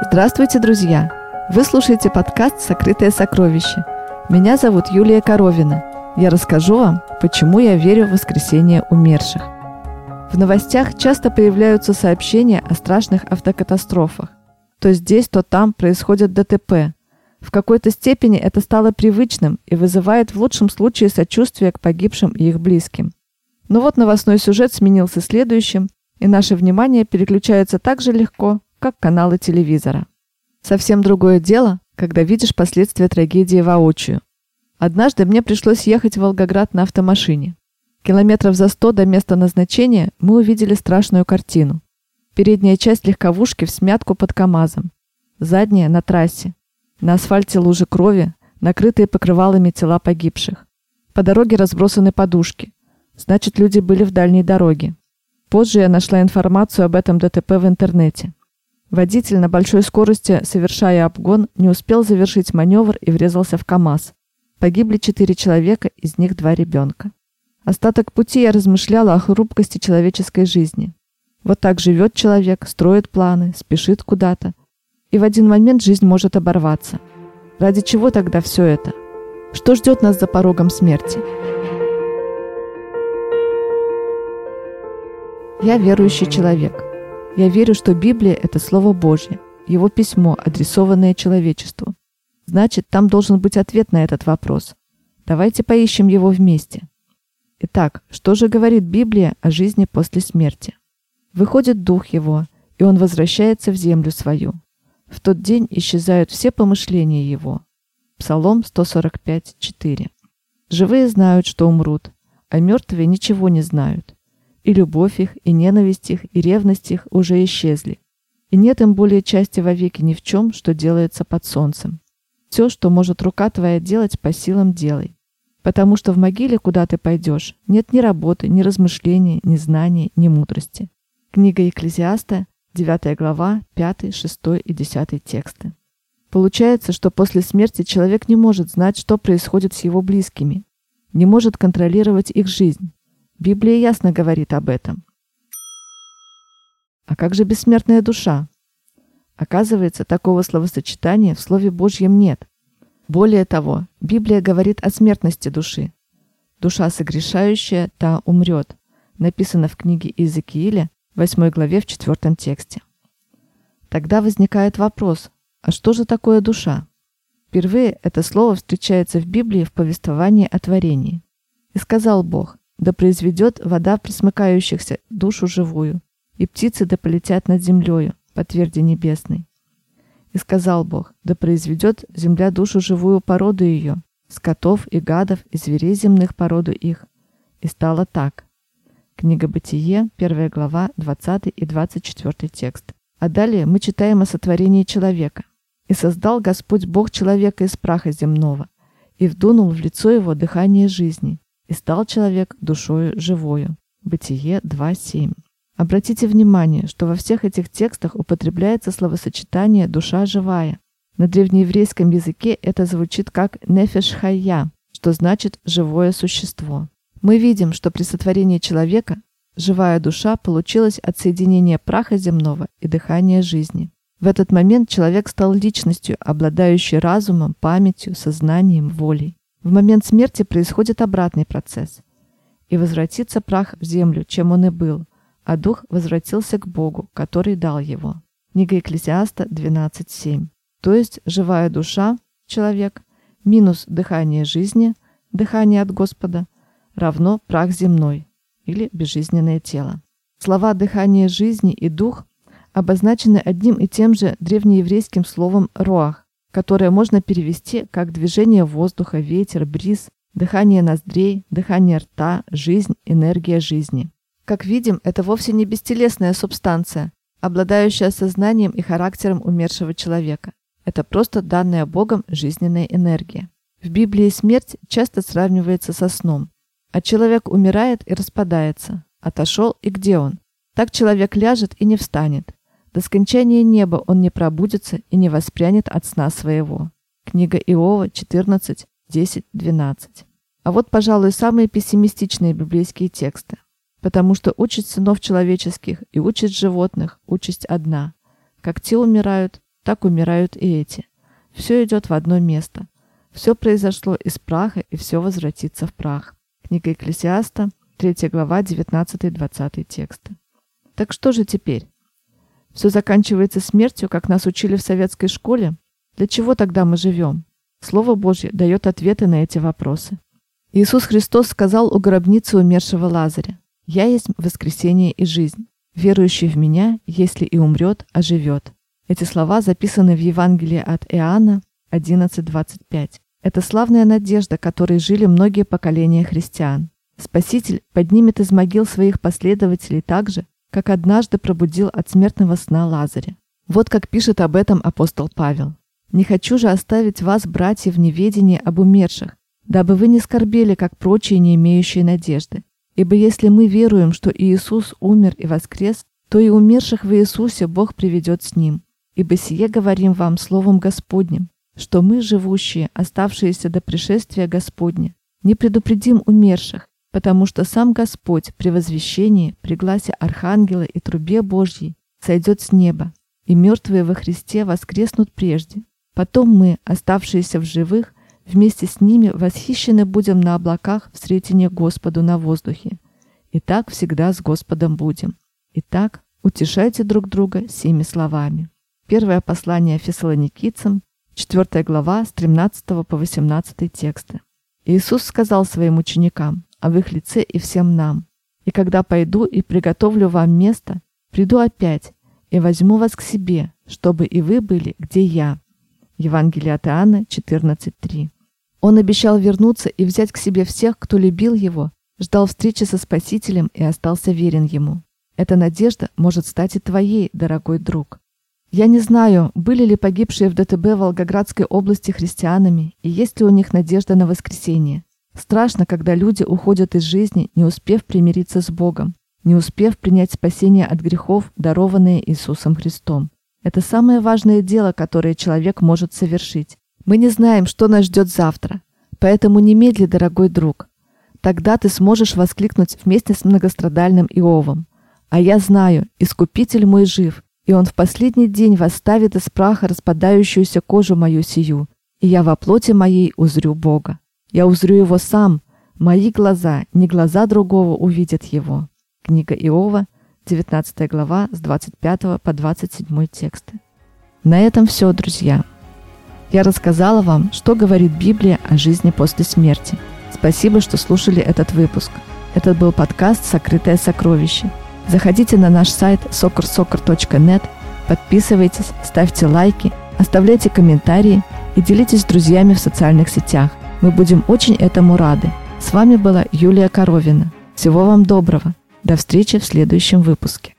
Здравствуйте, друзья! Вы слушаете подкаст «Сокрытое сокровище». Меня зовут Юлия Коровина. Я расскажу вам, почему я верю в воскресение умерших. В новостях часто появляются сообщения о страшных автокатастрофах. То здесь, то там происходят ДТП. В какой-то степени это стало привычным и вызывает в лучшем случае сочувствие к погибшим и их близким. Но вот новостной сюжет сменился следующим, и наше внимание переключается так же легко, как каналы телевизора. Совсем другое дело, когда видишь последствия трагедии воочию. Однажды мне пришлось ехать в Волгоград на автомашине. Километров за сто до места назначения мы увидели страшную картину. Передняя часть легковушки в смятку под КАМАЗом. Задняя на трассе. На асфальте лужи крови, накрытые покрывалами тела погибших. По дороге разбросаны подушки. Значит, люди были в дальней дороге. Позже я нашла информацию об этом ДТП в интернете. Водитель на большой скорости, совершая обгон, не успел завершить маневр и врезался в КАМАЗ. Погибли четыре человека, из них два ребенка. Остаток пути я размышляла о хрупкости человеческой жизни. Вот так живет человек, строит планы, спешит куда-то. И в один момент жизнь может оборваться. Ради чего тогда все это? Что ждет нас за порогом смерти? Я верующий человек. Я верю, что Библия – это Слово Божье, Его письмо, адресованное человечеству. Значит, там должен быть ответ на этот вопрос. Давайте поищем его вместе. Итак, что же говорит Библия о жизни после смерти? Выходит Дух Его, и Он возвращается в землю свою. В тот день исчезают все помышления Его. Псалом 145, Живые знают, что умрут, а мертвые ничего не знают. И любовь их, и ненависть их, и ревность их уже исчезли. И нет им более части вовеки ни в чем, что делается под солнцем. Все, что может рука твоя делать, по силам делай. Потому что в могиле, куда ты пойдешь, нет ни работы, ни размышлений, ни знаний, ни мудрости. Книга Екклезиаста, 9 глава, 5, 6 и 10 тексты. Получается, что после смерти человек не может знать, что происходит с его близкими, не может контролировать их жизнь, Библия ясно говорит об этом. А как же бессмертная душа? Оказывается, такого словосочетания в Слове Божьем нет. Более того, Библия говорит о смертности души. Душа согрешающая, та умрет. Написано в книге Иезекииля, 8 главе в 4 тексте. Тогда возникает вопрос, а что же такое душа? Впервые это слово встречается в Библии в повествовании о творении. И сказал Бог, да произведет вода присмыкающихся душу живую, и птицы да полетят над землею, по тверди небесной. И сказал Бог, да произведет земля душу живую породу ее, скотов и гадов и зверей земных породу их. И стало так. Книга Бытие, 1 глава, 20 и 24 текст. А далее мы читаем о сотворении человека. «И создал Господь Бог человека из праха земного, и вдунул в лицо его дыхание жизни, и стал человек душою живою. Бытие 2.7. Обратите внимание, что во всех этих текстах употребляется словосочетание «душа живая». На древнееврейском языке это звучит как «нефеш хайя», что значит «живое существо». Мы видим, что при сотворении человека живая душа получилась от соединения праха земного и дыхания жизни. В этот момент человек стал личностью, обладающей разумом, памятью, сознанием, волей. В момент смерти происходит обратный процесс. И возвратится прах в землю, чем он и был, а дух возвратился к Богу, который дал его. Книга Экклесиаста 12.7. То есть живая душа, человек, минус дыхание жизни, дыхание от Господа, равно прах земной или безжизненное тело. Слова «дыхание жизни» и «дух» обозначены одним и тем же древнееврейским словом «роах», которое можно перевести как движение воздуха, ветер, бриз, дыхание ноздрей, дыхание рта, жизнь, энергия жизни. Как видим, это вовсе не бестелесная субстанция, обладающая сознанием и характером умершего человека. Это просто данная Богом жизненная энергия. В Библии смерть часто сравнивается со сном. А человек умирает и распадается. Отошел и где он? Так человек ляжет и не встанет. До скончания неба он не пробудится и не воспрянет от сна своего. Книга Иова 14, 10, 12. А вот, пожалуй, самые пессимистичные библейские тексты. Потому что участь сынов человеческих и участь животных, участь одна. Как те умирают, так умирают и эти. Все идет в одно место. Все произошло из праха, и все возвратится в прах. Книга Экклесиаста, 3 глава, 19-20 тексты. Так что же теперь? Все заканчивается смертью, как нас учили в советской школе? Для чего тогда мы живем? Слово Божье дает ответы на эти вопросы. Иисус Христос сказал у гробницы умершего Лазаря, «Я есть воскресение и жизнь. Верующий в Меня, если и умрет, оживет». Эти слова записаны в Евангелии от Иоанна 11.25. Это славная надежда, которой жили многие поколения христиан. Спаситель поднимет из могил своих последователей так же, как однажды пробудил от смертного сна Лазаря. Вот как пишет об этом апостол Павел. «Не хочу же оставить вас, братья, в неведении об умерших, дабы вы не скорбели, как прочие, не имеющие надежды. Ибо если мы веруем, что Иисус умер и воскрес, то и умерших в Иисусе Бог приведет с Ним. Ибо сие говорим вам Словом Господним, что мы, живущие, оставшиеся до пришествия Господня, не предупредим умерших, потому что сам Господь при возвещении, при гласе Архангела и трубе Божьей сойдет с неба, и мертвые во Христе воскреснут прежде. Потом мы, оставшиеся в живых, вместе с ними восхищены будем на облаках в сретение Господу на воздухе. И так всегда с Господом будем. Итак, утешайте друг друга сими словами. Первое послание Фессалоникийцам, 4 глава, с 13 по 18 тексты. Иисус сказал своим ученикам, а в их лице и всем нам. И когда пойду и приготовлю вам место, приду опять и возьму вас к себе, чтобы и вы были, где я». Евангелие от Иоанна 14.3. Он обещал вернуться и взять к себе всех, кто любил его, ждал встречи со Спасителем и остался верен ему. Эта надежда может стать и твоей, дорогой друг. Я не знаю, были ли погибшие в ДТБ Волгоградской области христианами и есть ли у них надежда на воскресение. Страшно, когда люди уходят из жизни, не успев примириться с Богом, не успев принять спасение от грехов, дарованные Иисусом Христом. Это самое важное дело, которое человек может совершить. Мы не знаем, что нас ждет завтра, поэтому немедли, дорогой друг. Тогда ты сможешь воскликнуть вместе с многострадальным Иовом. А я знаю, Искупитель мой жив, и он в последний день восставит из праха распадающуюся кожу мою сию, и я во плоти моей узрю Бога. Я узрю его сам, мои глаза, не глаза другого увидят его. Книга Иова, 19 глава, с 25 по 27 тексты. На этом все, друзья. Я рассказала вам, что говорит Библия о жизни после смерти. Спасибо, что слушали этот выпуск. Это был подкаст «Сокрытое сокровище». Заходите на наш сайт socorsoccer.net, подписывайтесь, ставьте лайки, оставляйте комментарии и делитесь с друзьями в социальных сетях. Мы будем очень этому рады. С вами была Юлия Коровина. Всего вам доброго. До встречи в следующем выпуске.